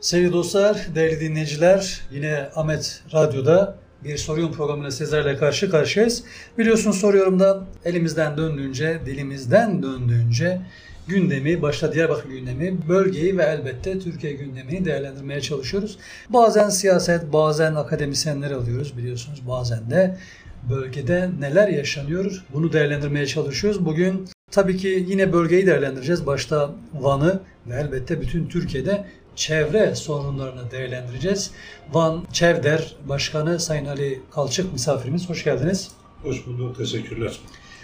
Sevgili dostlar, değerli dinleyiciler, yine Ahmet Radyo'da bir soruyorum programıyla sizlerle karşı karşıyayız. Biliyorsunuz soruyorumda elimizden döndüğünce, dilimizden döndüğünce gündemi, başta Diyarbakır gündemi, bölgeyi ve elbette Türkiye gündemini değerlendirmeye çalışıyoruz. Bazen siyaset, bazen akademisyenleri alıyoruz biliyorsunuz. Bazen de bölgede neler yaşanıyor bunu değerlendirmeye çalışıyoruz. Bugün tabii ki yine bölgeyi değerlendireceğiz. Başta Van'ı ve elbette bütün Türkiye'de çevre sorunlarını değerlendireceğiz. Van Çevder Başkanı Sayın Ali Kalçık misafirimiz. Hoş geldiniz. Hoş bulduk. Teşekkürler.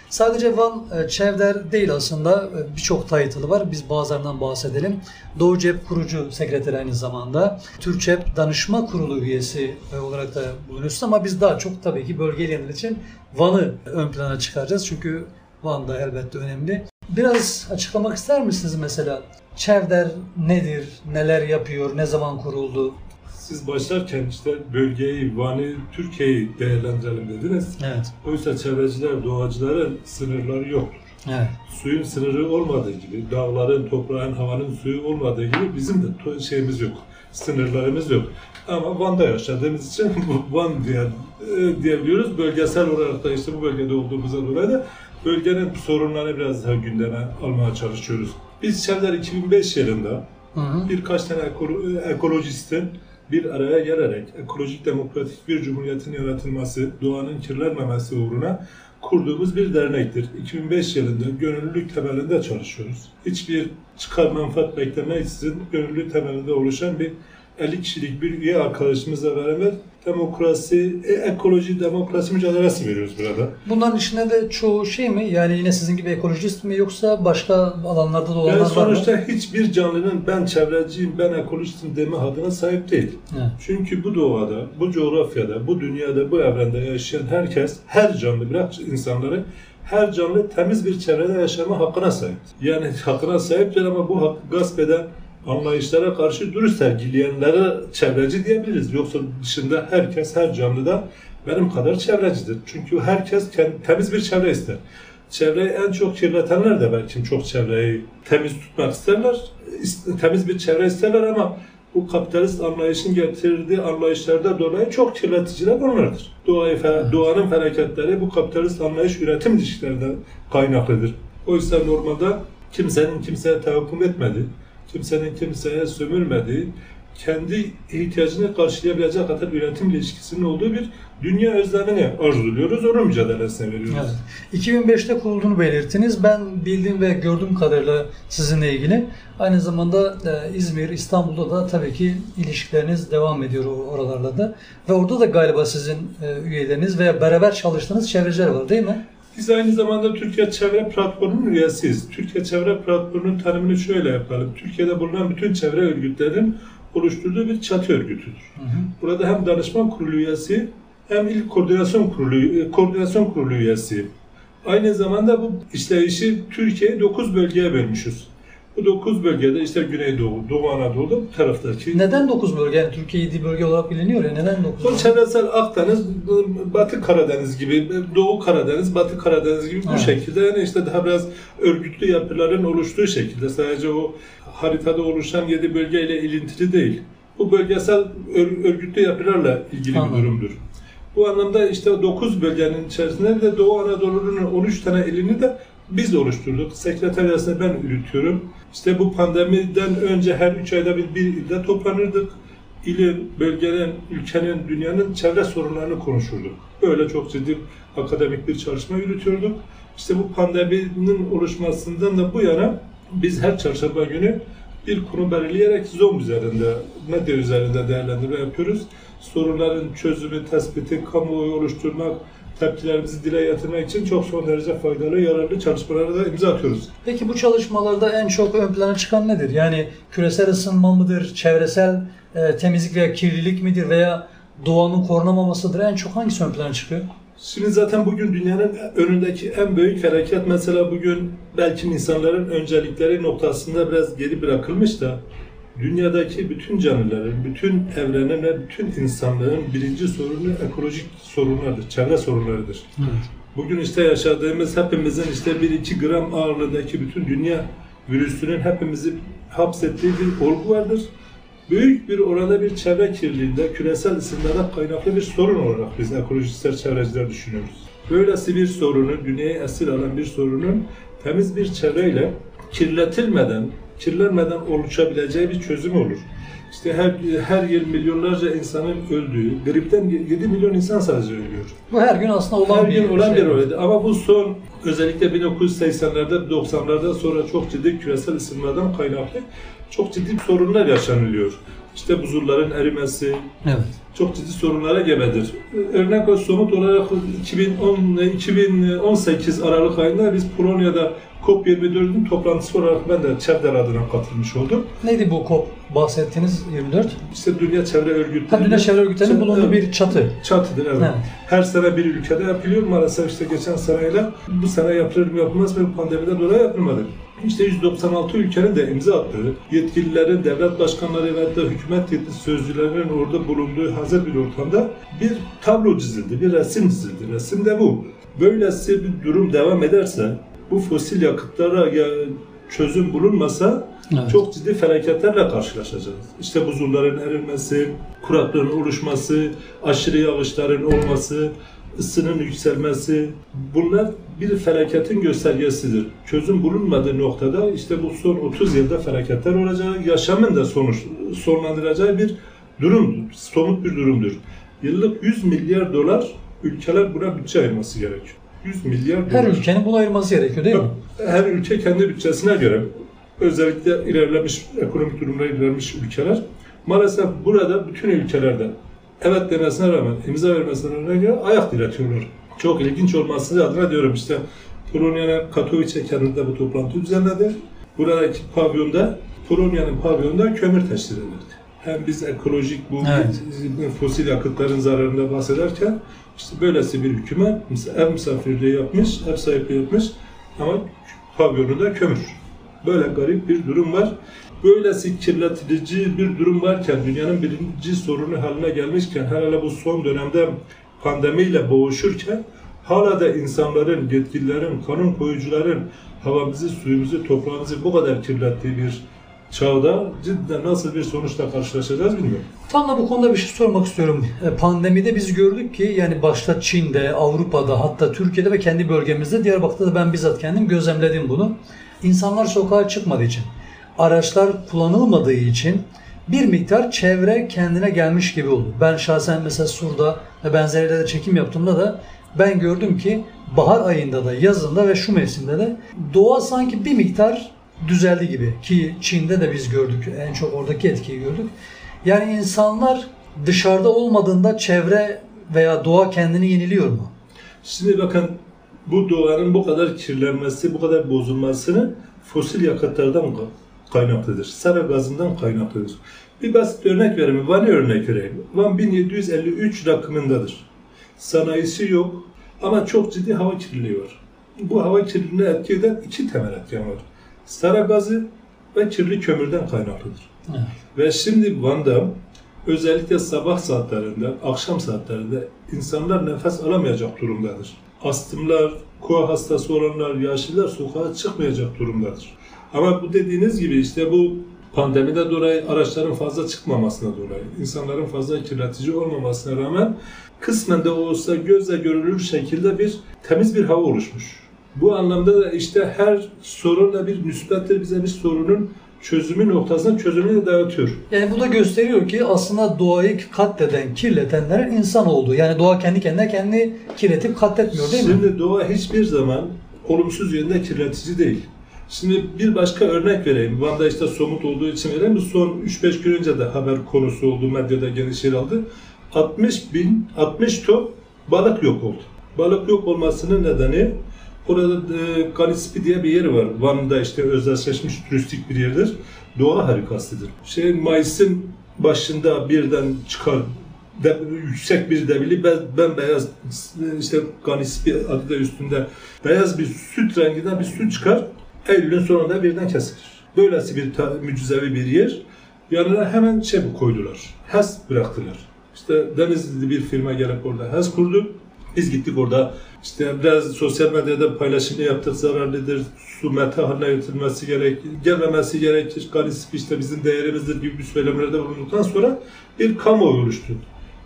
Sadece Van e, Çevder değil aslında e, birçok title'ı var. Biz bazılarından bahsedelim. Doğu Cep kurucu sekreteri aynı zamanda. Türkçep Danışma Kurulu üyesi e, olarak da bulunuyorsunuz ama biz daha çok tabii ki bölgeyle için Van'ı ön plana çıkaracağız. Çünkü Van da elbette önemli. Biraz açıklamak ister misiniz mesela? Çevder nedir, neler yapıyor, ne zaman kuruldu? Siz başlarken işte bölgeyi, Van'ı, Türkiye'yi değerlendirelim dediniz. Evet. Oysa çevreciler, doğacıların sınırları yoktur. Evet. Suyun sınırı olmadığı gibi, dağların, toprağın, havanın suyu olmadığı gibi bizim de şeyimiz yok, sınırlarımız yok. Ama Van'da yaşadığımız için Van diye, e, diyebiliyoruz. Bölgesel olarak da işte bu bölgede olduğumuza dolayı da bölgenin sorunlarını biraz daha gündeme almaya çalışıyoruz. Biz Çevler 2005 yılında Hı hı. birkaç tane ekolo- ekolojistin bir araya gelerek ekolojik demokratik bir cumhuriyetin yaratılması, doğanın kirlenmemesi uğruna kurduğumuz bir dernektir. 2005 yılında gönüllülük temelinde çalışıyoruz. Hiçbir çıkar menfaat beklemeksizin gönüllülük temelinde oluşan bir 50 kişilik bir üye arkadaşımızla beraber demokrasi, e, ekoloji, demokrasi mücadelesi veriyoruz burada. Bunların içinde de çoğu şey mi? Yani yine sizin gibi ekolojist mi yoksa başka alanlarda da olanlar Yani var mı? sonuçta hiçbir canlının ben çevreciyim, ben ekolojistim deme adına sahip değil. Evet. Çünkü bu doğada, bu coğrafyada, bu dünyada, bu evrende yaşayan herkes, her canlı, bırak insanları, her canlı temiz bir çevrede yaşama hakkına sahip. Yani hakkına sahiptir ama bu hakkı gasp eden anlayışlara karşı duruş sergileyenlere çevreci diyebiliriz. Yoksa dışında herkes, her canlı da benim kadar çevrecidir. Çünkü herkes kendi, temiz bir çevre ister. Çevreyi en çok kirletenler de belki çok çevreyi temiz tutmak isterler. İst- Temiz bir çevre isterler ama bu kapitalist anlayışın getirdiği anlayışlarda dolayı çok kirleticiler onlardır. Doğayı, doğanın felaketleri bu kapitalist anlayış üretim ilişkilerinden kaynaklıdır. Oysa normalde kimsenin kimseye tahakküm etmediği, kimsenin kimseye sömürmediği, kendi ihtiyacını karşılayabilecek kadar üretim ilişkisinin olduğu bir dünya özlemini arzuluyoruz. Onun mücadelesine veriyoruz. Evet. 2005'te kurulduğunu belirttiniz. Ben bildiğim ve gördüğüm kadarıyla sizinle ilgili aynı zamanda e, İzmir, İstanbul'da da tabii ki ilişkileriniz devam ediyor or- oralarla da. Ve orada da galiba sizin e, üyeleriniz veya beraber çalıştığınız çevreciler var değil mi? Biz aynı zamanda Türkiye Çevre Platformu'nun üyesiyiz. Türkiye Çevre Platformu'nun tanımını şöyle yapalım. Türkiye'de bulunan bütün çevre örgütlerinin oluşturduğu bir çatı örgütüdür. Hı hı. Burada hem danışman kurulu üyesi hem il koordinasyon kurulu e, koordinasyon kurulu üyesi. Aynı zamanda bu işleyişi Türkiye'yi 9 bölgeye bölmüşüz. Bu 9 bölgede işte Güneydoğu, Doğu Anadolu'da bu taraftaki Neden 9 bölge? Yani Türkiye 7 bölge olarak biliniyor ya. Neden 9 Bu bölge? çevresel Akdeniz, Batı Karadeniz gibi, Doğu Karadeniz, Batı Karadeniz gibi bu Evet. şekilde yani işte daha biraz örgütlü yapıların oluştuğu şekilde sadece o haritada oluşan yedi bölgeyle ilintili değil. Bu bölgesel ör- örgütlü yapılarla ilgili Anladım. bir durumdur. Bu anlamda işte o 9 bölgenin içerisinde de Doğu Anadolu'nun 13 tane ilini de biz oluşturduk. Sekreteriyasını ben yürütüyorum. İşte bu pandemiden önce her 3 ayda bir, bir ilde toplanırdık ilin, bölgenin, ülkenin, dünyanın çevre sorunlarını konuşurduk. Böyle çok ciddi akademik bir çalışma yürütüyorduk. İşte bu pandeminin oluşmasından da bu yana biz her çarşamba günü bir konu belirleyerek Zoom üzerinde, medya üzerinde değerlendirme yapıyoruz. Sorunların çözümü, tespiti, kamuoyu oluşturmak, tepkilerimizi dile getirmek için çok son derece faydalı, yararlı çalışmalara da imza atıyoruz. Peki bu çalışmalarda en çok ön plana çıkan nedir? Yani küresel ısınma mıdır, çevresel e, temizlik veya kirlilik midir veya doğanın korunamamasıdır? En çok hangisi ön plana çıkıyor? Şimdi zaten bugün dünyanın önündeki en büyük felaket mesela bugün belki insanların öncelikleri noktasında biraz geri bırakılmış da dünyadaki bütün canlıların, bütün evrenin ve bütün insanlığın birinci sorunu ekolojik sorunlardır, çevre sorunlarıdır. Bugün işte yaşadığımız hepimizin işte 1-2 gram ağırlığındaki bütün dünya virüsünün hepimizi hapsettiği bir olgu vardır. büyük bir oranda bir çevre kirliliğinde, küresel ısınmadan kaynaklı bir sorun olarak biz ekolojistler, çevreciler düşünüyoruz. Böylesi bir sorunu, dünyayı esir alan bir sorunun temiz bir çevreyle kirletilmeden, kirlenmeden oluşabileceği bir çözüm olur. İşte her her yıl milyonlarca insanın öldüğü, gripten 7 milyon insan sadece ölüyor. Bu her gün aslında olan Her bir gün olan şey. bir olaydı. Ama bu son özellikle 1980'lerde 90'larda sonra çok ciddi küresel ısınmadan kaynaklı çok ciddi sorunlar yaşanılıyor. İşte buzulların erimesi, Evet. çok ciddi sorunlara gebedir. Örnek somut olarak 2010 2018 Aralık ayında biz Polonya'da COP24'ün toplantısı olarak ben de Çevder adına katılmış oldum. Neydi bu COP bahsettiğiniz 24? İşte Dünya Çevre Örgütü. Ha, Dünya Çevre Örgütü'nün bulunduğu bir çatı. çatıdır evet. Evet. Her sene bir ülkede yapılıyor. Maalesef işte geçen seneyle bu sene yapılır mı yapılmaz mı pandemiden dolayı yapılmadı. İşte 196 ülkenin de imza attığı, yetkililerin, devlet başkanları ve de hükümet yetkili sözcülerinin orada bulunduğu hazır bir ortamda bir tablo çizildi, bir resim çizildi. Resim de bu. Böylesi bir durum devam ederse, bu fosil yakıtlara ya çözüm bulunmasa Evet. çok ciddi felaketlerle karşılaşacağız. İşte buzulların erimesi, kuraklığın oluşması, aşırı yağışların olması, ısının yükselmesi bunlar bir felaketin göstergesidir. Çözüm bulunmadığı noktada işte bu son 30 yılda felaketler olacağı, yaşamın da sonuç sonlandıracağı bir durumdur. Somut bir durumdur. Yıllık 100 milyar dolar ülkeler buna bütçe ayırması gerekiyor. 100 milyar dolar. Her ülkenin buna ayırması gerekiyor değil mi? Her ülke kendi bütçesine göre özellikle ilerlemiş, ekonomik durumda ilerlemiş ülkeler maalesef burada bütün ülkelerde evet demesine rağmen, imza vermesine rağmen ayak diretiyorlar. Çok ilginç olması adına diyorum işte Polonya'nın Katowice kentinde bu toplantı düzenledi. Buradaki pavyonda, Polonya'nın pavyonunda kömür teşhir edildi. Hem biz ekolojik bu Evet. fosil yakıtların zararında bahsederken işte böylesi bir hükümet ev misafirliği yapmış, ev sahipliği yapmış ama pavyonunda kömür. Böyle garip bir durum var. Böylesi kirletici bir durum varken, dünyanın birinci sorunu haline gelmişken, hele bu son dönemde pandemiyle boğuşurken, hala da insanların, yetkililerin, kanun koyucuların havamızı, suyumuzu, toprağımızı bu kadar kirlettiği bir çağda cidden nasıl bir sonuçla karşılaşacağız bilmiyorum. Tam da bu konuda bir şey sormak istiyorum. E, Pandemide biz gördük ki yani başta Çin'de, Avrupa'da hatta Türkiye'de ve kendi bölgemizde Diyarbakır'da da ben bizzat kendim gözlemledim bunu. İnsanlar sokağa çıkmadığı için, araçlar kullanılmadığı için bir miktar çevre kendine gelmiş gibi oldu. Ben şahsen mesela Sur'da ve benzeri de çekim yaptığımda da ben gördüm ki bahar ayında da yazında ve şu mevsimde de doğa sanki bir miktar düzeldi gibi ki Çin'de de biz gördük en çok oradaki etkiyi gördük. Yani insanlar dışarıda olmadığında çevre veya doğa kendini yeniliyor mu? Şimdi bakın bu doğanın bu kadar kirlenmesi, bu kadar bozulmasını fosil yakıtlardan ka- kaynaklıdır. Sera gazından kaynaklıdır. Bir basit örnek vereyim. Van'ı örnek vereyim. Van 1753 rakımındadır. Sanayisi yok ama çok ciddi hava kirliliği var. Bu hava kirliliğine etki eden iki temel etken var. Sera gazı ve kirli kömürden kaynaklıdır. Evet. Ve şimdi Van'da özellikle sabah saatlerinde, akşam saatlerinde insanlar nefes alamayacak durumdadır. Astımlar, koa hastası olanlar, yaşlılar sokağa çıkmayacak durumdadır. Ama bu dediğiniz gibi işte bu pandemide dolayı araçların fazla çıkmamasına dolayı, insanların fazla kirletici olmamasına rağmen kısmen de olsa gözle görülür şekilde bir temiz bir hava oluşmuş. Bu anlamda da işte her sorun da bir müsbettir bize bir sorunun çözümü noktasına çözümünü dağıtıyor. Yani bu da gösteriyor ki aslında doğayı katleden, kirletenler insan oldu. Yani doğa kendi kendine kendini kirletip katletmiyor değil mi? Şimdi doğa hiçbir zaman olumsuz yönde kirletici değil. Şimdi bir başka örnek vereyim. Van'da işte somut olduğu için vereyim. Son 3-5 gün önce de haber konusu oldu, medyada geniş yer aldı. 60 bin, 60 ton balık yok oldu. Balık yok olmasının nedeni orada e, Galispi diye bir yer var. Van'da işte özelleşmiş turistik bir yerdir. Doğa harikasıdır. Şey Mayıs'ın başında birden çıkar de, yüksek bir debili be- bembeyaz işte Galispi adı da üstünde beyaz bir süt renginde bir süt çıkar. Eylül'ün sonunda birden kesilir. Böylesi bir ta- mucizevi bir yer. Yanına hemen şey koydular. HES bıraktılar. İşte Denizli'de bir firma gelip orada HES kurdu. Biz gittik orada işte biraz sosyal medyada paylaşımı yaptık zararlıdır. Su meta haline getirilmesi gerek, gelmemesi gerekir. Galis işte bizim değerimizdir gibi bir söylemlerde bulunduktan sonra bir kamuoyu oluştu.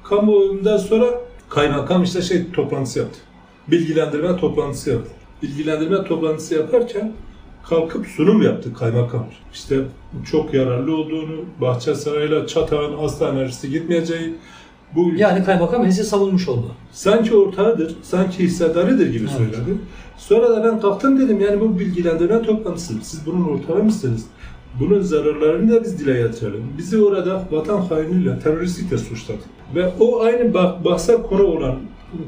Kamuoyundan sonra kaymakam işte şey toplantısı yaptı. Bilgilendirme toplantısı yaptı. Bilgilendirme toplantısı yaparken kalkıp sunum yaptı kaymakam. İşte çok yararlı olduğunu, Bahçesaray'la Çatağan hasta enerjisi gitmeyeceği, bu Yani kaymakam HES'i savunmuş oldu. sanki ortağıdır, sanki hissedarıdır gibi Evet. söyledi. Sonra da ben kalktım dedim yani bu bilgilendirme toplantısı. Siz bunun ortağı mısınız? Bunun zararlarını da biz dile getirelim. Bizi orada vatan hainliğiyle, teröristlikle suçladı. Ve o aynı bah- bahse konu olan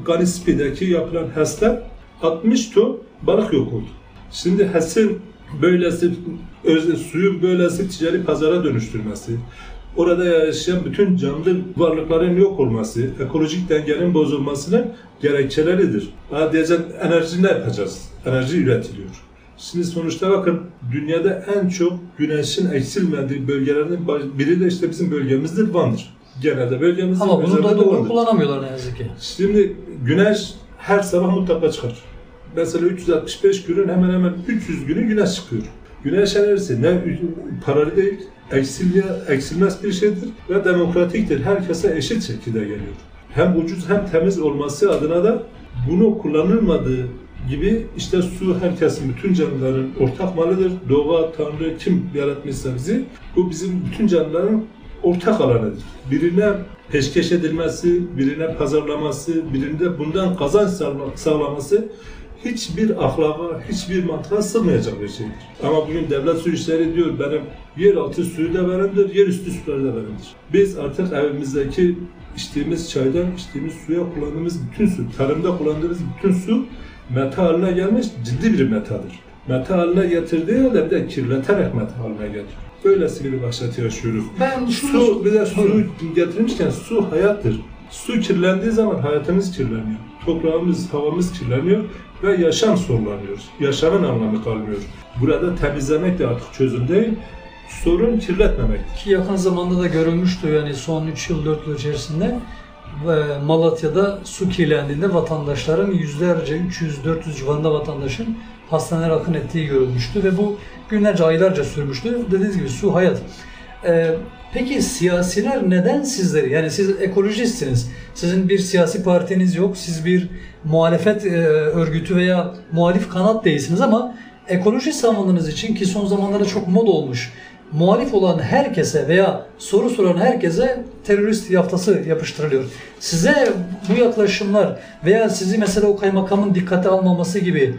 Ganispi'deki yapılan HES'te 60 ton balık yok oldu. Şimdi HES'in böylesi, öz, suyun böylesi ticari pazara dönüştürmesi, orada yaşayan bütün canlı varlıkların yok olması, ekolojik dengenin bozulmasının gerekçeleridir. Ha diyeceğim enerji ne yapacağız? Enerji üretiliyor. Şimdi sonuçta bakın dünyada en çok güneşin eksilmediği bölgelerden biri de işte bizim bölgemizdir Van'dır. Genelde bölgemizdir. Ama bunu da doğru kullanamıyorlar ne yazık ki. Şimdi güneş her sabah mutlaka çıkar. Mesela 365 günün hemen hemen 300 günü güneş çıkıyor. Güneş enerjisi ne paralı değil, eksilmeye, eksilmez bir şeydir ve demokratiktir. Herkese eşit şekilde geliyor. Hem ucuz hem temiz olması adına da bunu kullanılmadığı gibi işte su herkesin, bütün canlıların ortak malıdır. Doğa, Tanrı kim yaratmışsa bizi, bu bizim bütün canlıların ortak alanıdır. Birine peşkeş edilmesi, birine pazarlaması, birinde bundan kazanç sağla- sağlaması hiçbir ahlaka, hiçbir mantığa sığmayacak bir şeydir. Ama bugün devlet su işleri diyor benim yeraltı suyu da benimdir, yerüstü suları da benimdir. Biz artık evimizdeki içtiğimiz çaydan, içtiğimiz suya kullandığımız bütün su, tarımda kullandığımız bütün su meta haline gelmiş ciddi bir metadır. Meta haline getirdiği halde bir de kirleterek meta haline getiriyor. Böylesi bir vahşeti yaşıyoruz. Ben şunu... Su bir de su getirmişken su hayattır. Su kirlendiği zaman hayatımız kirleniyor. Toprağımız, havamız kirleniyor ve yaşam sorgulanıyor. Yaşamın anlamı kalmıyor. Burada temizlemek de artık çözüm değil. Sorun kirletmemek. Ki yakın zamanda da görülmüştü yani son 3 yıl 4 yıl içerisinde Malatya'da su kirlendiğinde vatandaşların yüzlerce 300-400 civarında vatandaşın hastanelere akın ettiği görülmüştü ve bu günlerce aylarca sürmüştü. Dediğiniz gibi su hayat. Ee, peki siyasiler neden sizleri yani siz ekolojistsiniz. Sizin bir siyasi partiniz yok. Siz bir muhalefet e, örgütü veya muhalif kanat değilsiniz ama ekoloji savunduğunuz için ki son zamanlarda çok mod olmuş muhalif olan herkese veya soru soran herkese terörist yaftası yapıştırılıyor. Size bu yaklaşımlar veya sizi mesela o kaymakamın dikkate almaması gibi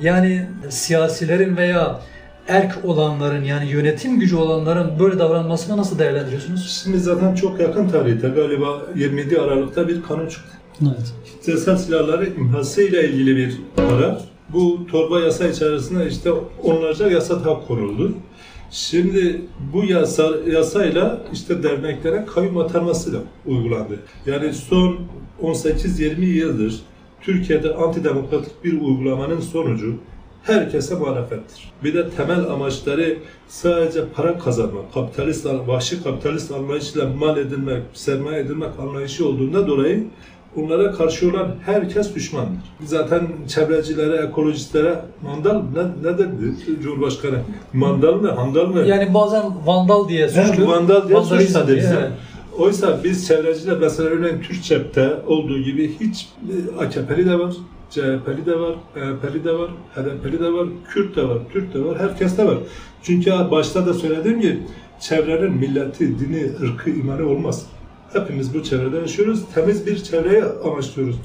yani siyasilerin veya erk olanların yani yönetim gücü olanların böyle davranmasını nasıl değerlendiriyorsunuz? Şimdi zaten çok yakın tarihte galiba 27 Aralık'ta bir kanun çıktı. Evet. Kitlesel silahları imhası ile ilgili bir karar. Bu torba yasa içerisinde işte onlarca yasa daha konuldu. Şimdi bu yasa yasayla işte derneklere kayyum atanması da uygulandı. Yani son 18-20 yıldır Türkiye'de antidemokratik bir uygulamanın sonucu herkese muhalefettir. Bir de temel amaçları sadece para kazanmak, kapitalist, vahşi kapitalist anlayışla mal edilmek, sermaye edilmek anlayışı olduğunda dolayı bunlara karşı olan herkes düşmandır. Zaten çevrecilere, ekolojistlere mandal ne, ne dedi Cumhurbaşkanı? Mandal mı, handal mı? Yani bazen vandal diye He, suçluyor. vandal diye bize. evet. Oysa biz çevreciler mesela örneğin Türkçep'te olduğu gibi hiç AKP'li de var, CHP'li de var, MHP'li de var, HDP'li de var, Kürt de var, Türk de var, herkes de var. Çünkü başta da söylediğim gibi çevrenin milleti, dini, ırkı, imanı olmaz. Hepimiz bu çevrede yaşıyoruz. Temiz bir çevreyi amaçlıyoruz.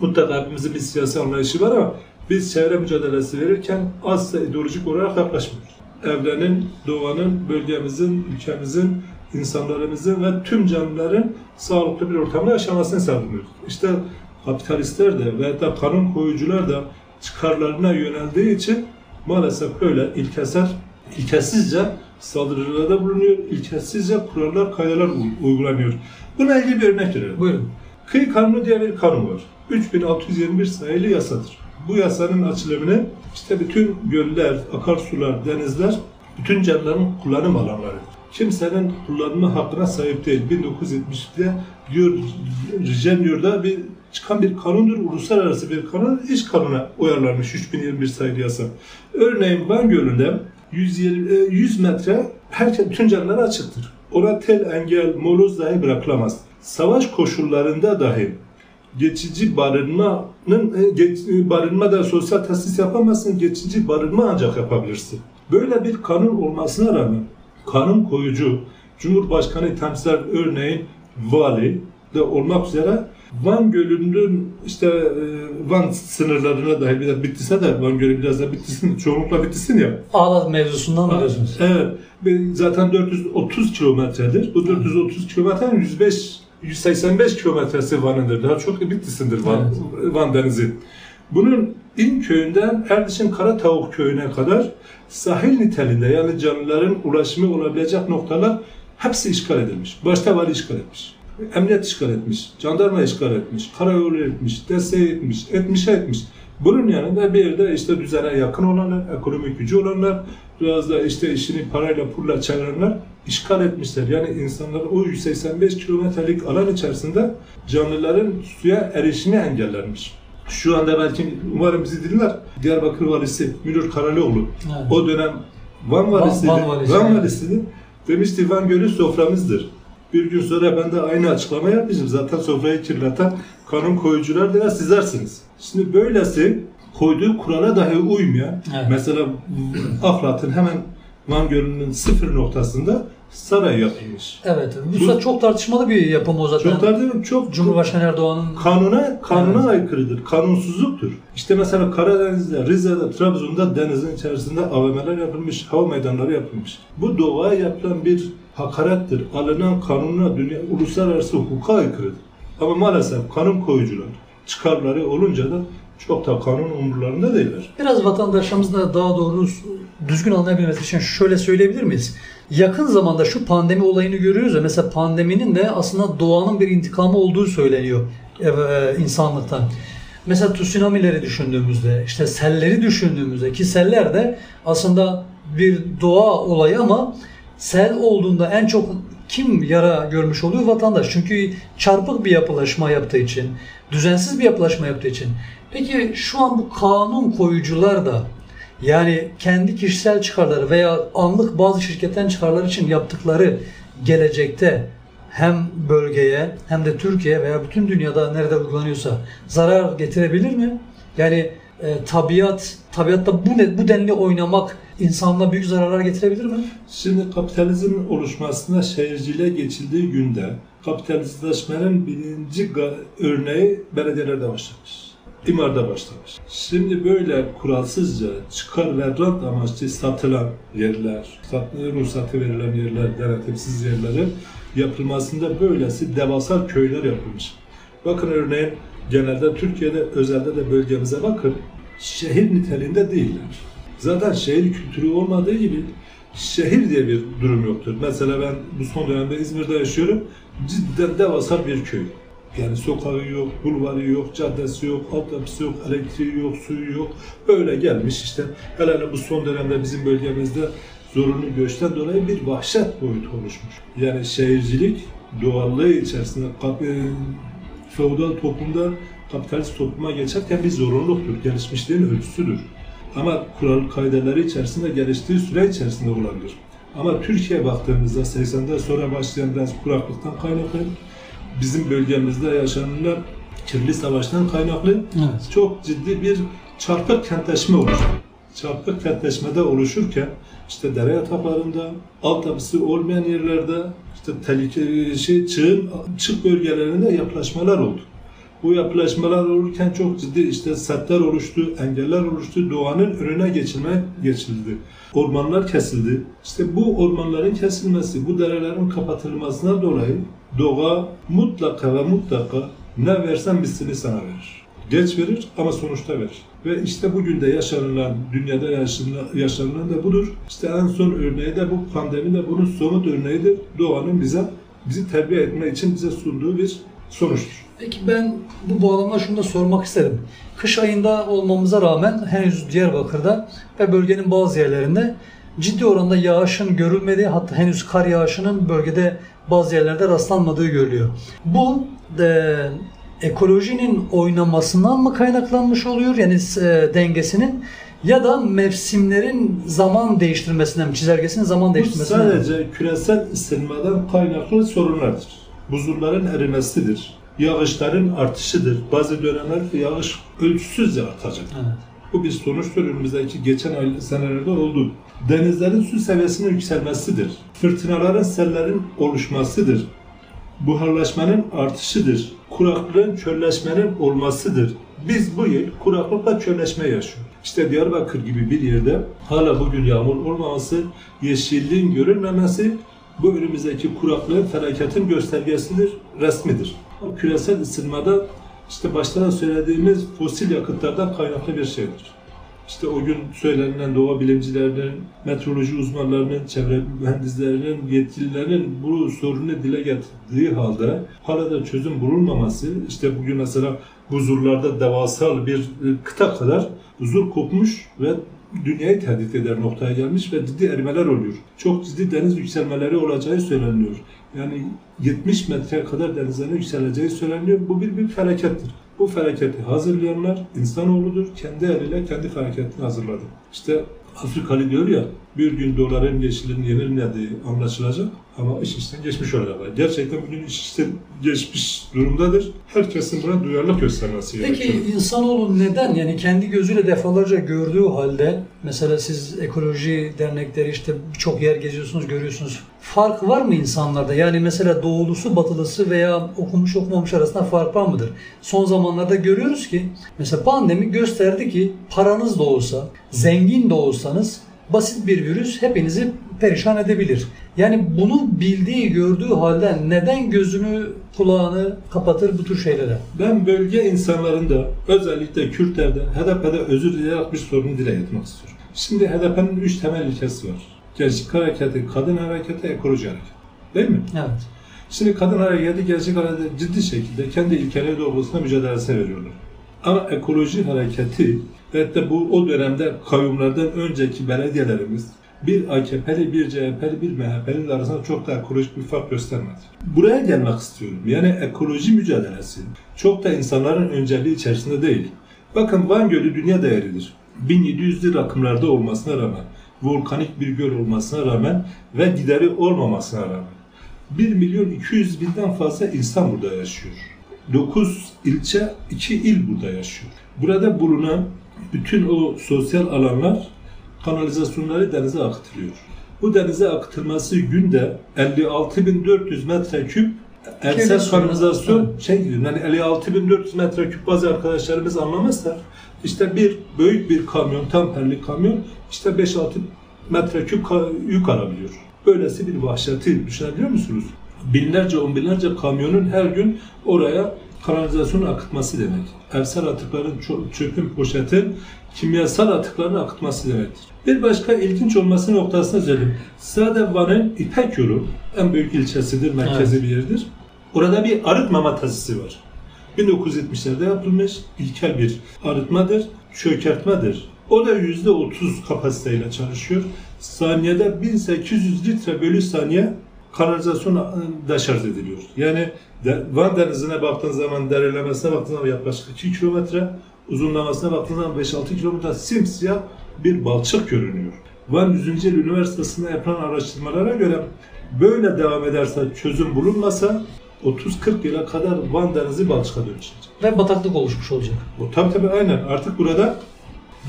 Mutlaka hepimizin bir siyasi anlayışı var ama biz çevre mücadelesi verirken asla ideolojik olarak yaklaşmıyoruz. Evrenin, doğanın, bölgemizin, ülkemizin, insanlarımızın ve tüm canlıların sağlıklı bir ortamda yaşamasını savunuyoruz. İşte kapitalistler de ve da kanun koyucular da çıkarlarına yöneldiği için maalesef böyle ilkesel, ilkesizce saldırılarda bulunuyor, ilkesizce kurallar, kaydeler u- uygulanıyor. Buna ilgili bir örnek verelim. Buyurun. Kıyı Kanunu diye bir kanun var. 3621 sayılı yasadır. Bu yasanın açılımını işte bütün göller, akarsular, denizler bütün canlıların kullanım alanları. Kimsenin kullanma hakkına sahip değil. 1970'de diyor Rijenyor'da bir çıkan bir kanundur. Uluslararası bir kanun. iş kanuna uyarlanmış 3021 sayılı yasa. Örneğin Van Gölü'nde 120, 100 metre herkes bütün açıktır. Ona tel, engel, moloz dahi bırakılamaz. Savaş koşullarında dahi geçici barınmanın e, geç, barınma da sosyal tesis yapamazsın. Geçici barınma ancak yapabilirsin. Böyle bir kanun olmasına rağmen kanun koyucu Cumhurbaşkanı temsiler örneğin vali de olmak üzere Van Gölü'nün işte e, Van sınırlarına dahi bir de Bitlis'e de Van Gölü biraz da Bitlis'in çoğunlukla Bitlis'in ya. Ağlat mevzusundan mı diyorsunuz? Evet. Ve Zaten 430 kilometredir. Bu 430 kilometrenin 105 185 kilometresi Van'ındır. Daha çok Bitlis'indir Van, Van Denizi. Bunun İn köyünden Erdiş'in Kara Tavuk köyüne kadar sahil niteliğinde yani canlıların ulaşımı olabilecek noktalar hepsi işgal edilmiş. Başta vali işgal etmiş. Emniyet işgal etmiş, jandarma işgal etmiş, karayolu etmiş, desteği etmiş, etmiş etmiş. Bunun yanında bir yerde işte düzene yakın olanlar, ekonomik gücü olanlar, biraz da işte işini parayla pulla çevirenler işgal etmişler. Yani insanlar o 185 kilometrelik alan içerisinde canlıların suya erişimi engellenmiş. Şu anda belki umarım bizi dinler. Diyarbakır valisi Münir Karalioğlu. Evet. O dönem Van valisiydi. Van Van, valisi. valisiydi. Demişti Van Gölü soframızdır. Bir gün sonra ben de aynı açıklama yapmışım. Zaten sofrayı kirleten kanun koyucular da sizlersiniz. Şimdi böylesi koyduğu kurala dahi uymayan, Evet. mesela Aflat'ın hemen Van Gölü'nün sıfır noktasında saray yapılmış. Evet. Bu, da çok tartışmalı bir yapım o zaten. Çok tartışmalı, çok Cumhurbaşkanı Erdoğan'ın kanuna kanuna Evet. aykırıdır. Kanunsuzluktur. İşte mesela Karadeniz'de, Rize'de, Trabzon'da denizin içerisinde AVM'ler yapılmış, hava meydanları yapılmış. Bu doğaya yapılan bir hakarettir. Alınan kanuna, dünya, uluslararası hukuka aykırıdır. Ama maalesef kanun koyucular çıkarları olunca da çok da kanun umurlarında değiller. Biraz vatandaşlarımızın da daha doğru düzgün anlayabilmesi için şöyle söyleyebilir miyiz? Yakın zamanda şu pandemi olayını görüyoruz ya mesela pandeminin de aslında doğanın bir intikamı olduğu söyleniyor e, insanlıktan. Mesela tsunami'leri düşündüğümüzde, işte selleri düşündüğümüzde ki seller de aslında bir doğa olayı ama sel olduğunda en çok kim yara görmüş oluyor? Vatandaş. Çünkü çarpık bir yapılaşma yaptığı için, düzensiz bir yapılaşma yaptığı için. Peki şu an bu kanun koyucular da yani kendi kişisel çıkarları veya anlık bazı şirketten çıkarlar için yaptıkları gelecekte hem bölgeye hem de Türkiye veya bütün dünyada nerede uygulanıyorsa zarar getirebilir mi? Yani e, tabiat, tabiatta bu ne, bu denli oynamak insanlığa büyük zararlar getirebilir mi? Şimdi kapitalizmin oluşmasına şehirciliğe geçildiği günde kapitalistleşmenin birinci örneği belediyelerde başlamış. İmarda başlamış. Şimdi böyle kuralsızca çıkar ve rant amaçlı satılan yerler, sat- ruhsatı verilen yerler, denetimsiz yerlerin yapılmasında böylesi devasa köyler yapılmış. Bakın örneğin genelde Türkiye'de özelde de bölgemize bakın şehir niteliğinde değiller. Zaten şehir kültürü olmadığı gibi şehir diye bir durum yoktur. Mesela ben bu son dönemde İzmir'de yaşıyorum. Cidden devasa bir köy. Yani sokağı yok, bulvarı yok, caddesi yok, altyapısı yok, elektriği yok, suyu yok. Böyle gelmiş işte. Hele bu son dönemde bizim bölgemizde zorunlu göçten dolayı bir vahşet boyutu oluşmuş. Yani şehircilik doğallığı içerisinde feodal toplumda kapitalist topluma geçerken bir zorunluluktur. Gelişmişliğin ölçüsüdür. Ama kural kaideleri içerisinde geliştiği süre içerisinde olabilir. Ama Türkiye baktığımızda 80'den sonra başlayan biraz kuraklıktan kaynaklı, bizim bölgemizde yaşanılan kirli savaştan kaynaklı Evet. çok ciddi bir çarpık kentleşme oluştu. Çarpık kentleşmede oluşurken işte dere yataklarında, altyapısı olmayan yerlerde, işte tehlike, şey, çığın, çık bölgelerinde yapılaşmalar oldu. Bu yapılaşmalar olurken çok ciddi işte setler oluştu, engeller oluştu, doğanın önüne geçilme geçildi. Ormanlar kesildi. İşte bu ormanların kesilmesi, bu derelerin kapatılmasına dolayı doğa mutlaka ve mutlaka ne versen misini sana verir. Geç verir ama sonuçta verir. Ve işte bugün de yaşanılan, dünyada yaşanılan, yaşanılan da budur. İşte en son örneği de bu pandemi de bunun somut örneğidir. Doğanın bize, bizi terbiye etme için bize sunduğu bir sonuçtur. Peki ben bu bağlamda şunu da sormak isterim. Kış ayında olmamıza rağmen henüz Diyarbakır'da ve bölgenin bazı yerlerinde ciddi oranda yağışın görülmediği hatta henüz kar yağışının bölgede bazı yerlerde rastlanmadığı görülüyor. Bu e, ekolojinin oynamasından mı kaynaklanmış oluyor yani e, dengesinin ya da mevsimlerin zaman değiştirmesinden, çizelgesinin zaman Bu değiştirmesinden. sadece küresel ısınmadan kaynaklı sorunlardır. Buzulların erimesidir. Yağışların artışıdır. Bazı dönemlerde yağış ölçüsüzce artacak. Evet. Bu bir sonuçtur. Önümüzdeki geçen senelerde oldu. Denizlerin su seviyesinin yükselmesidir. Fırtınaların, sellerin oluşmasıdır. Buharlaşmanın artışıdır. Kuraklığın, çölleşmenin olmasıdır. Biz bu yıl kuraklıkla çölleşme yaşıyoruz. İşte Diyarbakır gibi bir yerde hala bugün yağmur olmaması, yeşilliğin görülmemesi bu önümüzdeki kuraklığın, felaketin göstergesidir, resmidir. Küresel ısınmada işte başta da söylediğimiz fosil yakıtlardan kaynaklı bir şeydir. İşte o gün söylenilen doğa bilimcilerinin, meteoroloji uzmanlarının, çevre mühendislerinin, yetkililerinin bu sorunu dile getirdiği halde hala çözüm bulunmaması, işte bugün mesela buzullarda devasal bir kıta kadar buzul kopmuş ve dünyayı tehdit eder noktaya gelmiş ve ciddi erimeler oluyor. Çok ciddi deniz yükselmeleri olacağı söyleniyor. Yani 70 metre kadar denizlerin yükseleceği söyleniyor. Bu bir, bir felakettir. Bu felaketi hazırlayanlar insanoğludur. Kendi eliyle kendi felaketini hazırladı. İşte Afrikalı diyor ya, bir gün doların yeşilin yenilmediği anlaşılacak ama iş işten geçmiş olacak. Gerçekten bugün iş işten geçmiş durumdadır. Herkesin buna duyarlılık göstermesi gerekiyor. Peki insanoğlu neden yani kendi gözüyle defalarca gördüğü halde mesela siz ekoloji dernekleri işte birçok yer geziyorsunuz görüyorsunuz. Fark var mı insanlarda? Yani mesela doğulusu batılısı veya okumuş okumamış arasında fark var mıdır? Son zamanlarda görüyoruz ki mesela pandemi gösterdi ki paranız da olsa, zengin de olsanız basit bir virüs hepinizi perişan edebilir. Yani bunu bildiği, gördüğü halde neden gözünü, kulağını kapatır bu tür şeylere? Ben bölge insanlarında özellikle Kürtlerde HDP'de özür dileyerek bir sorunu dile getirmek istiyorum. Şimdi HDP'nin üç temel ilkesi var. Gençlik hareketi, kadın hareketi, ekoloji hareketi. Değil mi? Evet. Şimdi kadın hareketi gençlik hareketi ciddi şekilde kendi ilkeleri doğrultusunda mücadelesine veriyorlar. Ama ekoloji hareketi ve de bu o dönemde kayyumlardan önceki belediyelerimiz bir AKP'li, bir CHP'li, bir MHP'li arasında çok da ekolojik bir fark göstermedi. Buraya gelmek istiyorum. Yani ekoloji mücadelesi çok da insanların önceliği içerisinde değil. Bakın Van Gölü dünya değeridir. 1700'lü rakımlarda olmasına rağmen, volkanik bir göl olmasına rağmen ve gideri olmamasına rağmen 1 milyon 200 binden fazla insan burada yaşıyor. 9 ilçe, 2 il burada yaşıyor. Burada bulunan bütün o sosyal alanlar kanalizasyonları denize akıtılıyor. Bu denize akıtılması günde 56.400 metreküp ersel kanalizasyon şey gidiyor. Yani 56.400 metreküp bazı arkadaşlarımız anlamazlar. İşte bir büyük bir kamyon, tamperli kamyon işte 5-6 metreküp yük alabiliyor. Böylesi bir vahşeti düşünebiliyor musunuz? Binlerce, on binlerce kamyonun her gün oraya kanalizasyon akıtması demek. Evsel atıkların, çö- çöpün, poşetin, kimyasal atıkların akıtması demektir. Bir başka ilginç olması noktasına söyleyeyim. Sade Van'ın İpek yolu en büyük ilçesidir, merkezi bir yerdir. Orada bir arıtmama tesisi var. 1970'lerde yapılmış ilkel bir arıtmadır, çökertmedir. O da %30 kapasiteyle çalışıyor. Saniyede 1800 litre bölü saniye kanalizasyon deşarj ediliyor. Yani de, Van Denizi'ne baktığın zaman, derinlemesine baktığın zaman yaklaşık 2 kilometre, uzunlamasına baktığın zaman 5-6 kilometre simsiyah bir balçık görünüyor. Van 100. Yıl Üniversitesi'nde yapılan araştırmalara göre böyle devam ederse, çözüm bulunmasa 30-40 yıla kadar Van Denizi balçıka dönüşecek. Ve bataklık oluşmuş olacak. Bu tabii tabii aynen. Artık burada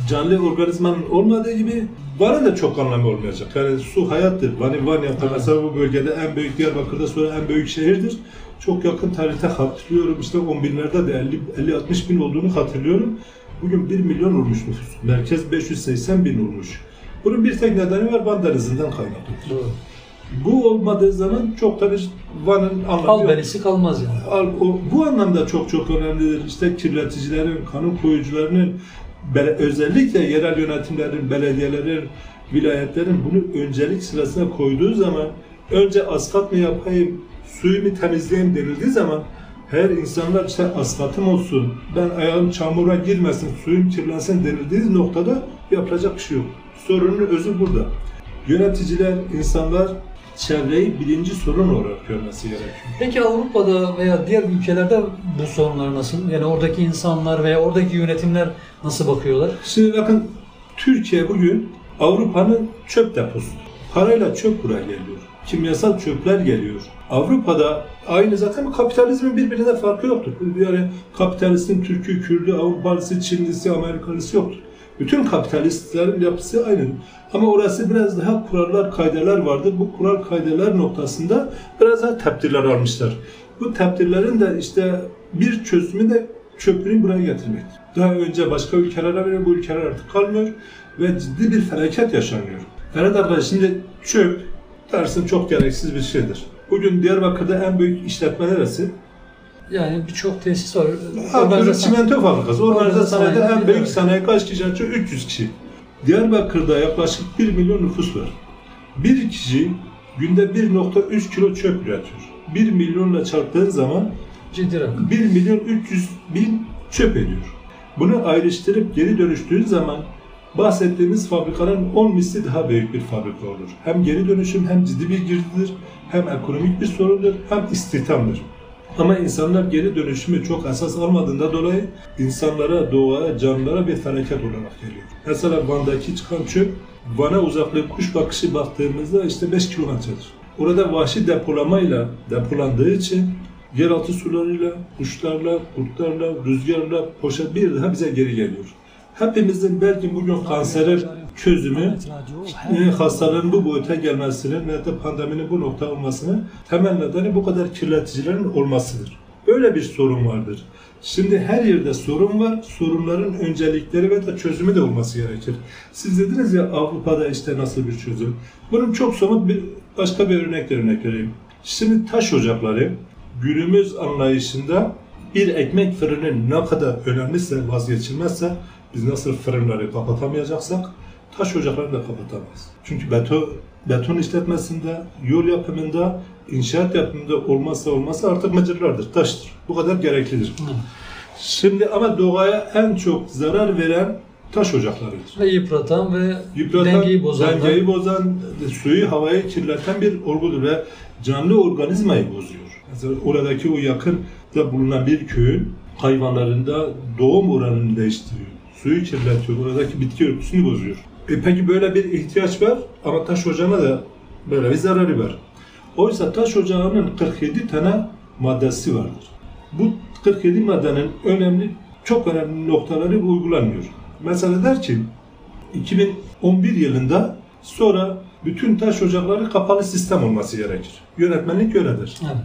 canlı organizmanın olmadığı gibi Van'ın da çok anlamı olmayacak. Yani su hayattır. Van'ı Van yaptı. Evet. Mesela bu bölgede en büyük Diyarbakır'da sonra en büyük şehirdir. Çok yakın tarihte hatırlıyorum. İşte 10 binlerde de 50-60 bin olduğunu hatırlıyorum. Bugün 1 milyon olmuş nüfus. Merkez 580 bin olmuş. Bunun bir tek nedeni var Van Denizi'nden kaynaklıdır. Bu olmadığı zaman çok da bir Van'ın anlamı yok. Albenisi kalmaz yani. Al- o- bu anlamda çok çok önemlidir. İşte kirleticilerin, kanun koyucularının, özellikle yerel yönetimlerin, belediyelerin, vilayetlerin bunu öncelik sırasına koyduğu zaman önce asfalt mı yapayım, suyu mu temizleyeyim denildiği zaman her insanlar işte asfaltım olsun, ben ayağım çamura girmesin, suyum kirlensin denildiği noktada yapılacak bir şey yok. Sorunun özü burada. Yöneticiler, insanlar çevreyi birinci sorun olarak görmesi gerekiyor. Peki Avrupa'da veya diğer ülkelerde bu sorunlar nasıl? Yani oradaki insanlar veya oradaki yönetimler nasıl bakıyorlar? Şimdi bakın Türkiye bugün Avrupa'nın çöp deposu. Parayla çöp buraya geliyor. Kimyasal çöpler geliyor. Avrupa'da aynı zaten kapitalizmin birbirine farkı yoktur. Yani kapitalistin Türk'ü, Kürdü, Avrupalısı, Çinlisi, Amerikalısı yoktur. Bütün kapitalistlerin yapısı aynı. Ama orası biraz daha kurallar, kaydeler vardır. Bu kural kaydeler noktasında biraz daha tepdirler almışlar. Bu tepdirlerin de işte bir çözümü de çöpünü buraya getirmektir. Daha önce başka ülkelere veriyor, bu ülkeler artık kalmıyor ve ciddi bir felaket yaşanıyor. Ferhat arkadaş şimdi çöp dersin çok gereksiz bir şeydir. Bugün Diyarbakır'da en büyük işletme neresi? Yani birçok tesis var. Organizasyon- çimento fabrikası. Organize Organize sanayide sanayi, en büyük sanayi kaç kişi açıyor? 300 kişi. Diyarbakır'da yaklaşık 1 milyon nüfus var. Bir kişi günde 1.3 kilo çöp üretiyor. 1 milyonla çarptığın zaman Ciddi rakam. 1 milyon 300 bin çöp ediyor. Bunu ayrıştırıp geri dönüştüğün zaman bahsettiğimiz fabrikanın 10 misli daha büyük bir fabrika olur. Hem geri dönüşüm hem ciddi bir girdidir, hem ekonomik bir sorundur, hem istihdamdır. Ama insanlar geri dönüşümü çok esas almadığında dolayı insanlara, doğaya, canlılara bir felaket olarak geliyor. Mesela Van'daki çıkan çöp, Van'a uzaklığı kuş bakışı baktığımızda işte 5 kilometredir. Orada vahşi depolamayla depolandığı için yeraltı sularıyla, kuşlarla, kurtlarla, rüzgarla poşet bir daha bize geri geliyor. Hepimizin belki bugün kansere çözümü e, hastalığın bu boyuta gelmesinin ve de pandeminin bu nokta olmasının temel nedeni bu kadar kirleticilerin olmasıdır. Böyle bir sorun vardır. Şimdi her yerde sorun var. Sorunların öncelikleri ve de çözümü de olması gerekir. Siz dediniz ya Avrupa'da işte nasıl bir çözüm. Bunun çok somut bir başka bir örnek de örnek vereyim. Şimdi taş ocakları günümüz anlayışında bir ekmek fırını ne kadar önemliyse, vazgeçilmezse biz nasıl fırınları kapatamayacaksak taş ocaklarını da kapatamayız. Çünkü beton, beton işletmesinde, yol yapımında, inşaat yapımında olmazsa olmazsa artık mecirlerdir, taştır. Bu kadar gereklidir. Hı. Şimdi ama doğaya en çok zarar veren taş ocaklarıdır. Ve yıpratan ve Yıpratan, dengeyi bozan. dengeyi bozan, suyu, havayı kirleten bir olgudur ve canlı organizmayı bozuyor. Mesela oradaki o yakında bulunan bir köyün hayvanlarında doğum oranını değiştiriyor. Suyu kirletiyor, oradaki bitki örtüsünü bozuyor. E peki böyle bir ihtiyaç var ama taş ocağına da böyle bir zararı var. Oysa taş ocağının 47 tane maddesi vardır. Bu 47 maddenin önemli, çok önemli noktaları uygulanmıyor. Mesela der ki 2011 yılında sonra bütün taş ocakları kapalı sistem olması gerekir. Yönetmenlik öyledir. Evet.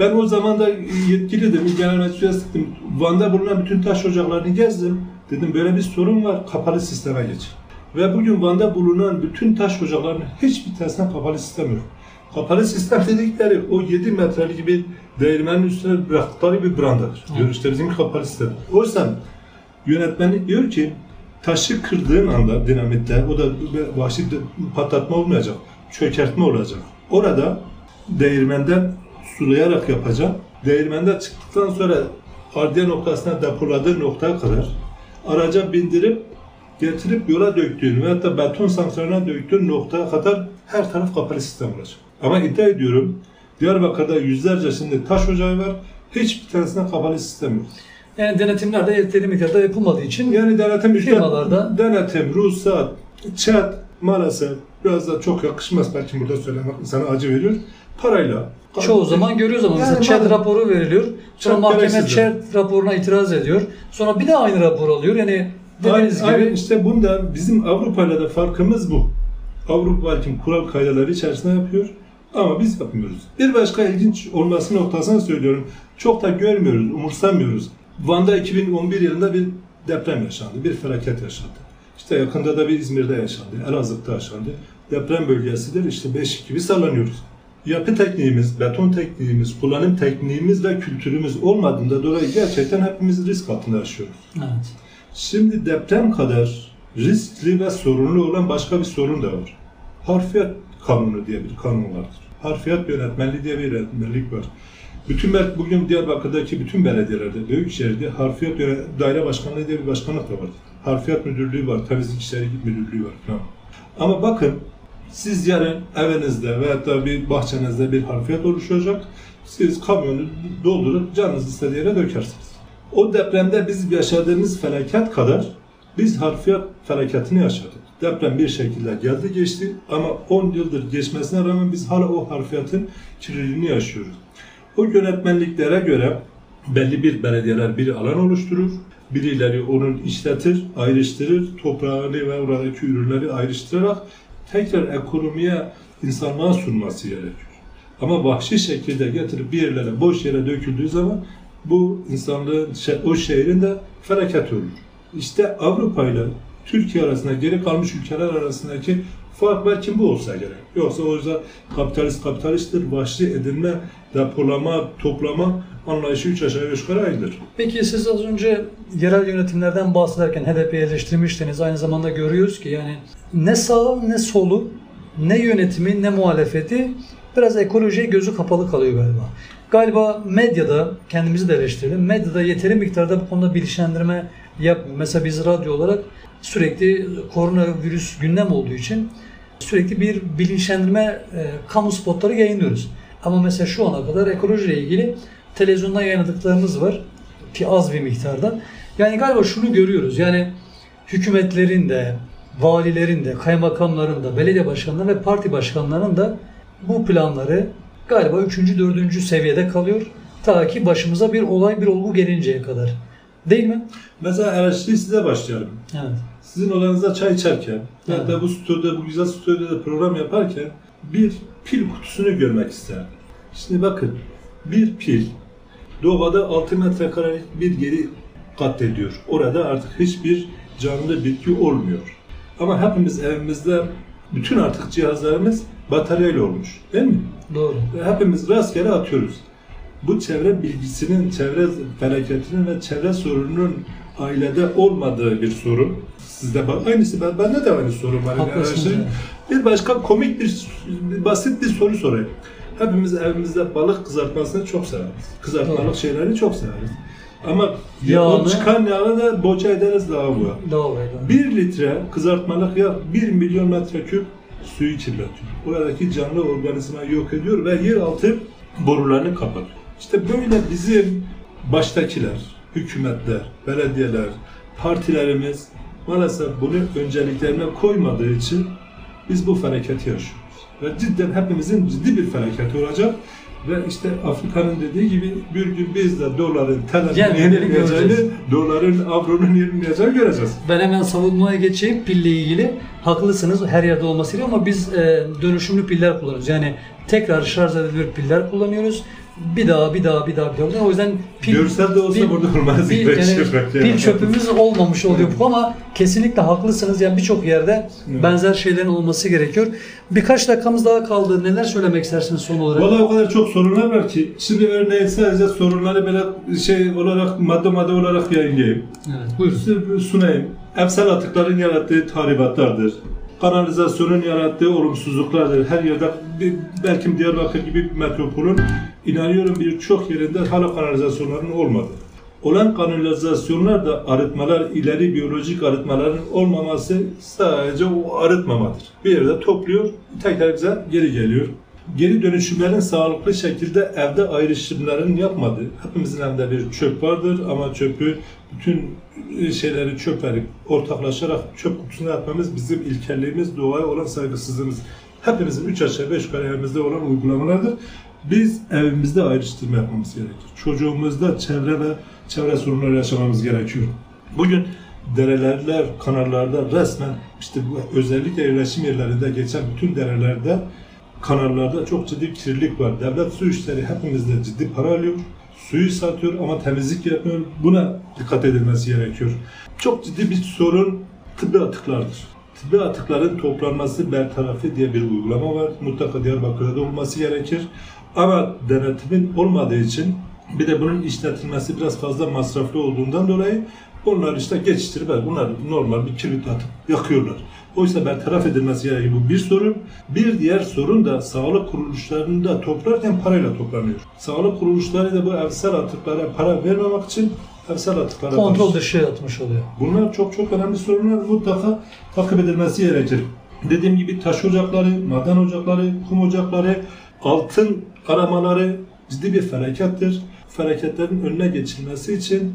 Ben o zaman da yetkiliydim, il genel müdüriyettim. Van'da bulunan bütün taş ocaklarını gezdim. Dedim böyle bir sorun var, kapalı sisteme geç. Ve bugün Van'da bulunan bütün taş ocaklarının hiçbir tanesinde kapalı sistem yok. Kapalı sistem dedikleri o 7 metrelik bir değirmenin üstüne bıraktıkları bir brandadır. İşte bizim kapalı sistem. Oysa yönetmenlik diyor ki taşı kırdığın anda dinamitle o da vahşi patlatma olmayacak. Çökertme olacak. Orada değirmenden sulayarak yapacak. Değirmende çıktıktan sonra ardiye noktasına depoladığı noktaya kadar araca bindirip getirip yola döktüğün veyahut da beton sanksiyonuna döktüğün noktaya kadar her taraf kapalı sistem olacak. Ama iddia ediyorum Diyarbakır'da yüzlerce şimdi taş ocağı var. Hiçbir tanesinde kapalı sistem yok. Yani denetimler de yeteri miktarda yapılmadığı için Yani denetim Firmalarda- denetim, ruhsat, çat maalesef biraz da çok yakışmaz belki burada söylemek insana acı veriyor. Parayla. çoğu zaman görüyoruz ama Yani ÇED raporu veriliyor. Sonra mahkeme. ÇED raporuna itiraz ediyor. Sonra bir de aynı rapor alıyor. Yani dediğiniz Aynen, gibi aynen işte bunda bizim Avrupa'yla da farkımız bu. Avrupa belki kural kaydeleri içerisinde yapıyor ama biz yapmıyoruz. Bir başka ilginç olması noktasını söylüyorum. Çok da görmüyoruz, umursamıyoruz. Van'da 2011 yılında bir deprem yaşandı, bir felaket yaşandı. İşte yakında da bir İzmir'de yaşandı, Elazığ'da yaşandı. Deprem bölgesidir, işte 5 gibi sallanıyoruz. Yapı tekniğimiz, beton tekniğimiz, kullanım tekniğimiz ve kültürümüz olmadığında dolayı gerçekten hepimiz risk altında yaşıyoruz. evet. Şimdi deprem kadar riskli ve sorunlu olan başka bir sorun da var. Harfiyat kanunu diye bir kanun vardır. Harfiyat yönetmenliği diye bir yönetmenlik var. Bütün bugün Diyarbakır'daki bütün belediyelerde, Büyükşehir'de harfiyat daire başkanlığı diye bir başkanlık da var. Harfiyat müdürlüğü var, temizlik işleri müdürlüğü var falan. Ama bakın Siz yarın evinizde veyahut da bir bahçenizde bir harfiyat oluşacak. Siz kamyonu doldurup canınız istediği yere dökersiniz. O depremde biz yaşadığımız felaket kadar biz harfiyat felaketini yaşadık. Deprem bir şekilde geldi geçti ama 10 yıldır geçmesine rağmen biz hala o harfiyatın kirliliğini yaşıyoruz. O yönetmenliklere göre belli bir belediyeler bir alan oluşturur. Birileri onun işletir, ayrıştırır, toprağını ve oradaki ürünleri ayrıştırarak tekrar ekonomiye, insanlığa sunması gerekiyor. Ama vahşi şekilde getirip bir yerlere, boş yere döküldüğü zaman bu insanlığın, o şehrin de felaket olur. İşte Avrupa ile Türkiye arasında geri kalmış ülkeler arasındaki fark belki bu olsa gerek. Yoksa o yüzden kapitalist kapitalisttir, vahşi edinme, depolama, toplama anlayışı üç aşağı beş yukarı aynıdır. Peki siz az önce yerel yönetimlerden bahsederken HDP'yi eleştirmiştiniz. Aynı zamanda görüyoruz ki yani ne sağı ne solu, ne yönetimi ne muhalefeti biraz ekolojiye gözü kapalı kalıyor galiba. Galiba medyada, kendimizi de eleştirelim, medyada yeteri miktarda bu konuda bilinçlendirme yapmıyor. Mesela biz radyo olarak sürekli koronavirüs gündem olduğu için sürekli bir bilinçlendirme e, kamu spotları yayınlıyoruz. Ama mesela şu ana kadar ekolojiyle ilgili televizyonda yayınladıklarımız var ki az bir miktarda. Yani galiba şunu görüyoruz. Yani hükümetlerin de, valilerin de, kaymakamların da, belediye başkanları ve parti başkanlarının da bu planları galiba 3. 4. seviyede kalıyor. Ta ki başımıza bir olay, bir olgu gelinceye kadar. Değil mi? Mesela eleştiri size başlayalım. Evet. Sizin odanızda çay içerken, Evet. hatta bu stüdyoda, bu güzel stüdyoda program yaparken bir pil kutusunu görmek isterdim. Şimdi bakın, bir pil doğada 6 metrekarelik bir yeri katlediyor. Orada artık hiçbir canlı bitki olmuyor. Ama hepimiz evimizde bütün artık cihazlarımız bataryayla olmuş. Değil mi? Doğru. Ve hepimiz rastgele atıyoruz. Bu çevre bilgisinin, çevre felaketinin ve çevre sorununun ailede olmadığı bir sorun. Sizde bak aynısı ben bende de aynı sorun var. Yani bir başka komik bir, basit bir soru sorayım. Hepimiz evimizde balık kızartmasını çok severiz. Kızartmalık Doğru. şeyleri çok severiz. Ama Yağını- o çıkan yağı da boca ederiz lavaboya. Doğru. 1 litre kızartmalık yağ 1 milyon metreküp suyu kirletiyor. Oradaki canlı organizmayı yok ediyor ve yeraltı borularını kapatıyor. İşte böyle bizim baştakiler, hükümetler, belediyeler, partilerimiz maalesef bunu önceliklerine koymadığı için biz bu felaketi yaşıyoruz. Ve cidden hepimizin ciddi bir felaketi olacak. Ve işte Afrika'nın dediği gibi bir gün biz de doların gidelim yenilmeyeceğini, göreceğiz. doların, avronun yenilmeyeceğini göreceğiz. Ben hemen savunmaya geçeyim pille ilgili. Haklısınız her yerde olması gerekiyor ama biz e, dönüşümlü piller kullanıyoruz. Yani tekrar şarj edilebilir piller kullanıyoruz. Bir daha bir daha bir daha bir daha. O yüzden pil, Görsel de olsa pil- burada olmaz. pil, yani pil çöpümüz olmamış oluyor bu ama kesinlikle haklısınız. Yani birçok yerde Evet. benzer şeylerin olması gerekiyor. Birkaç dakikamız daha kaldı. Neler söylemek istersiniz son olarak? Valla o kadar çok sorunlar var ki. Şimdi örneğin sadece sorunları böyle şey olarak madde madde olarak yayınlayayım. Evet, buyurun. Size sunayım. Emsal atıkların yarattığı tahribatlardır. Kanalizasyonun yarattığı olumsuzluklardır. Her yerde belki Diyarbakır gibi bir metropolün inanıyorum birçok yerinde hala kanalizasyonların olmadı. Olan kanalizasyonlar da arıtmalar, ileri biyolojik arıtmaların olmaması sadece o arıtmamadır. Bir yerde topluyor, tekrar bize geri geliyor. Geri dönüşümlerin sağlıklı şekilde evde ayrışımların yapmadığı, hepimizin evde bir çöp vardır ama çöpü bütün şeyleri çöpleri ortaklaşarak çöp kutusuna atmamız bizim ilkelliğimiz, doğaya olan saygısızlığımız. Hepimizin üç aşağı beş yukarı evimizde olan uygulamalardır. Biz evimizde ayrıştırma yapmamız gerekir. Çocuğumuzda çevre ve çevre sorunları yaşamamız gerekiyor. Bugün derelerler, kanallarda resmen işte bu özellikle yerleşim yerlerinde geçen bütün derelerde kanallarda çok ciddi kirlilik var. Devlet su işleri hepimizde ciddi para alıyor. Suyu satıyor ama temizlik yapmıyor. Buna dikkat edilmesi gerekiyor. Çok ciddi bir sorun tıbbi atıklardır. Tıbbi atıkların toplanması bertarafı diye bir uygulama var. Mutlaka Diyarbakır'da da olması gerekir. Ama denetimin olmadığı için bir de bunun işletilmesi biraz fazla masraflı olduğundan dolayı onlar işte geçiştirip bunlar normal bir kibrit atıp yakıyorlar. Oysa bertaraf edilmesi gerekiyor. Bu bir sorun. Bir diğer sorun da sağlık kuruluşlarında toplarken parayla toplanıyor. Sağlık kuruluşları da bu evsel atıklara para vermemek için evsel atıklara Kontrol dışı atmış oluyor. Bunlar çok çok önemli sorunlar mutlaka takip edilmesi gerekir. Dediğim gibi taş ocakları, maden ocakları, kum ocakları, altın aramaları ciddi bir felakettir. Felaketlerin önüne geçilmesi için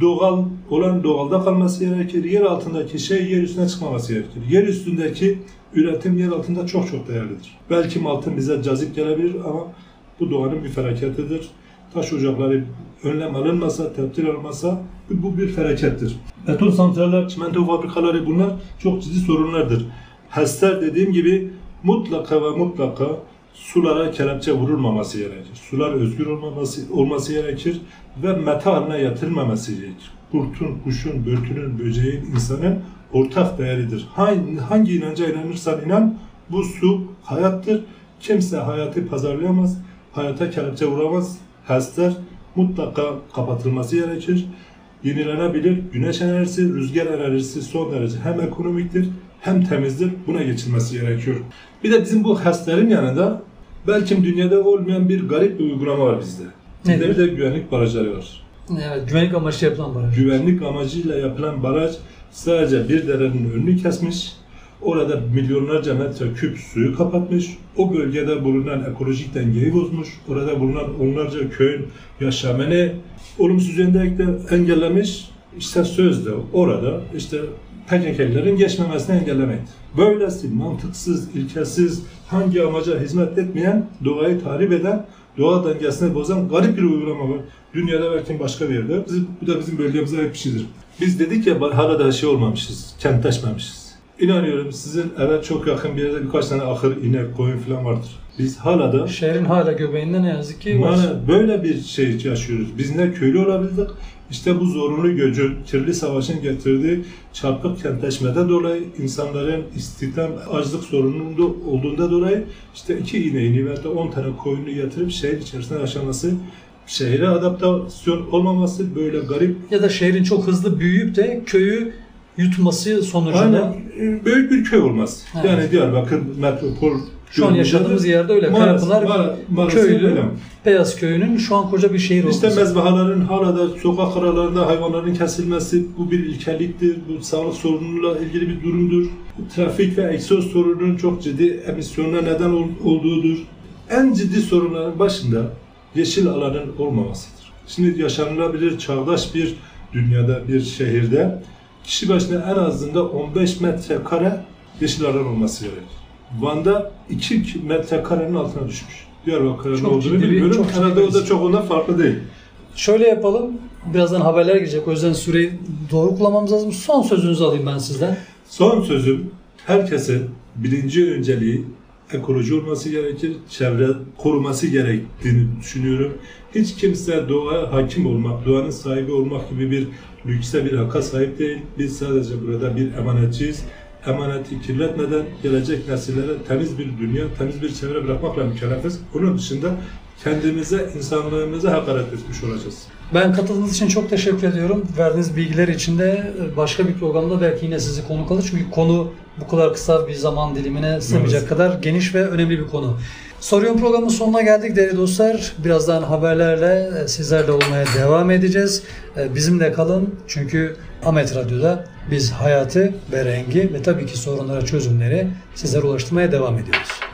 doğal olan doğalda kalması gerekir. Yer altındaki şey yer üstüne çıkmaması gerekir. Yer üstündeki üretim yer altında çok çok değerlidir. Belki altın bize cazip gelebilir ama bu doğanın bir felaketidir. Taş ocakları önlem alınmasa, tedbir alınmasa bu bir felakettir. Beton santraller, çimento fabrikaları bunlar çok ciddi sorunlardır. HES'ler dediğim gibi mutlaka ve mutlaka sulara kelepçe vurulmaması gerekir. Sular özgür olmaması, olması gerekir ve meta haline getirilmemesi gerekir. Kurtun, kuşun, börtünün, böceğin, insanın ortak değeridir. Hangi, hangi inanca inanırsan inan bu su hayattır. Kimse hayatı pazarlayamaz, hayata kelepçe vuramaz. HES'ler mutlaka kapatılması gerekir. Yenilenebilir güneş enerjisi, rüzgar enerjisi son derece hem ekonomiktir hem temizdir. Buna geçilmesi gerekiyor. Bir de bizim bu HES'lerin yanında belki dünyada olmayan bir garip bir uygulama var bizde. Bizde bir de güvenlik barajları var. Evet, güvenlik amaçlı yapılan baraj. Güvenlik amacıyla yapılan baraj sadece bir derenin önünü kesmiş. Orada milyonlarca metreküp suyu kapatmış. O bölgede bulunan ekolojik dengeyi bozmuş. Orada bulunan onlarca köyün yaşamını olumsuz yönde engellemiş. İşte sözde orada işte PKK'lilerin geçmemesini engellemek. Böylesi mantıksız, ilkesiz, hangi amaca hizmet etmeyen, doğayı tahrip eden, doğa dengesini bozan garip bir uygulama var. Dünyada belki başka bir yerde. Bizim, bu da bizim bölgemize ait bir şeydir. Biz dedik ya hala da şey olmamışız, kentleşmemişiz. İnanıyorum sizin eve çok yakın bir yerde birkaç tane ahır, inek, koyun falan vardır. Biz hala da Şehrin hala göbeğinde ne yazık ki var. yani böyle bir şey yaşıyoruz. Biz ne köylü olabildik, işte bu zorunlu göcün, kirli savaşın getirdiği çarpık kentleşmede dolayı insanların istihdam, açlık sorununda olduğunda dolayı işte iki ineğini veya da 10 tane koyunu getirip şehir içerisinde yaşaması, şehre adaptasyon olmaması böyle garip. Ya da şehrin çok hızlı büyüyüp de köyü yutması sonucunda Aynen büyük bir köy olmaz. Evet. Yani Diyarbakır metropol şu an yaşadığımız de yerde öyle. maalesef- Karapınar ma- maalesef köylü, öyle. Beyaz köyünün şu an koca bir şehir oldu. İşte mezbahaların hala da sokak aralarında hayvanların kesilmesi bu bir ilkeliktir. Bu sağlık sorunuyla ilgili bir durumdur. Trafik ve egzoz sorununun çok ciddi emisyonuna neden ol- olduğudur. En ciddi sorunların başında yeşil alanın olmamasıdır. Şimdi yaşanılabilir çağdaş bir dünyada, bir şehirde kişi başına en azından 15 metrekare yeşil alan olması gerekir. Van'da 2 metrekarenin altına düşmüş. Diyarbakır'ın Çok olduğunu bir- bilmiyorum. Herhalde o da çok ondan farklı değil. Şöyle yapalım. Birazdan haberler gelecek. O yüzden süreyi doğru kullanmamız lazım. Son sözünüzü alayım ben sizden. Son sözüm herkesin birinci önceliği ekoloji olması gerekir, çevre koruması gerektiğini düşünüyorum. Hiç kimse doğaya hakim olmak, doğanın sahibi olmak gibi bir lükse bir hakka sahip değil. Biz sadece burada bir emanetçiyiz. Emaneti kirletmeden gelecek nesillere temiz bir dünya, temiz bir çevre bırakmakla mükellefiz. Bunun dışında kendimize, insanlığımıza hakaret etmiş olacağız. Ben katıldığınız için çok teşekkür ediyorum. Verdiğiniz bilgiler için de başka bir programda belki yine sizi konuk alır. Çünkü konu bu kadar kısa bir zaman dilimine sığmayacak Evet. kadar geniş ve önemli bir konu. Soruyorum programın sonuna geldik değerli dostlar. Birazdan haberlerle e, sizlerle olmaya devam edeceğiz. E, Bizimle kalın çünkü Ahmet Radyo'da biz hayatı ve rengi ve tabii ki sorunlara çözümleri sizlere ulaştırmaya devam ediyoruz.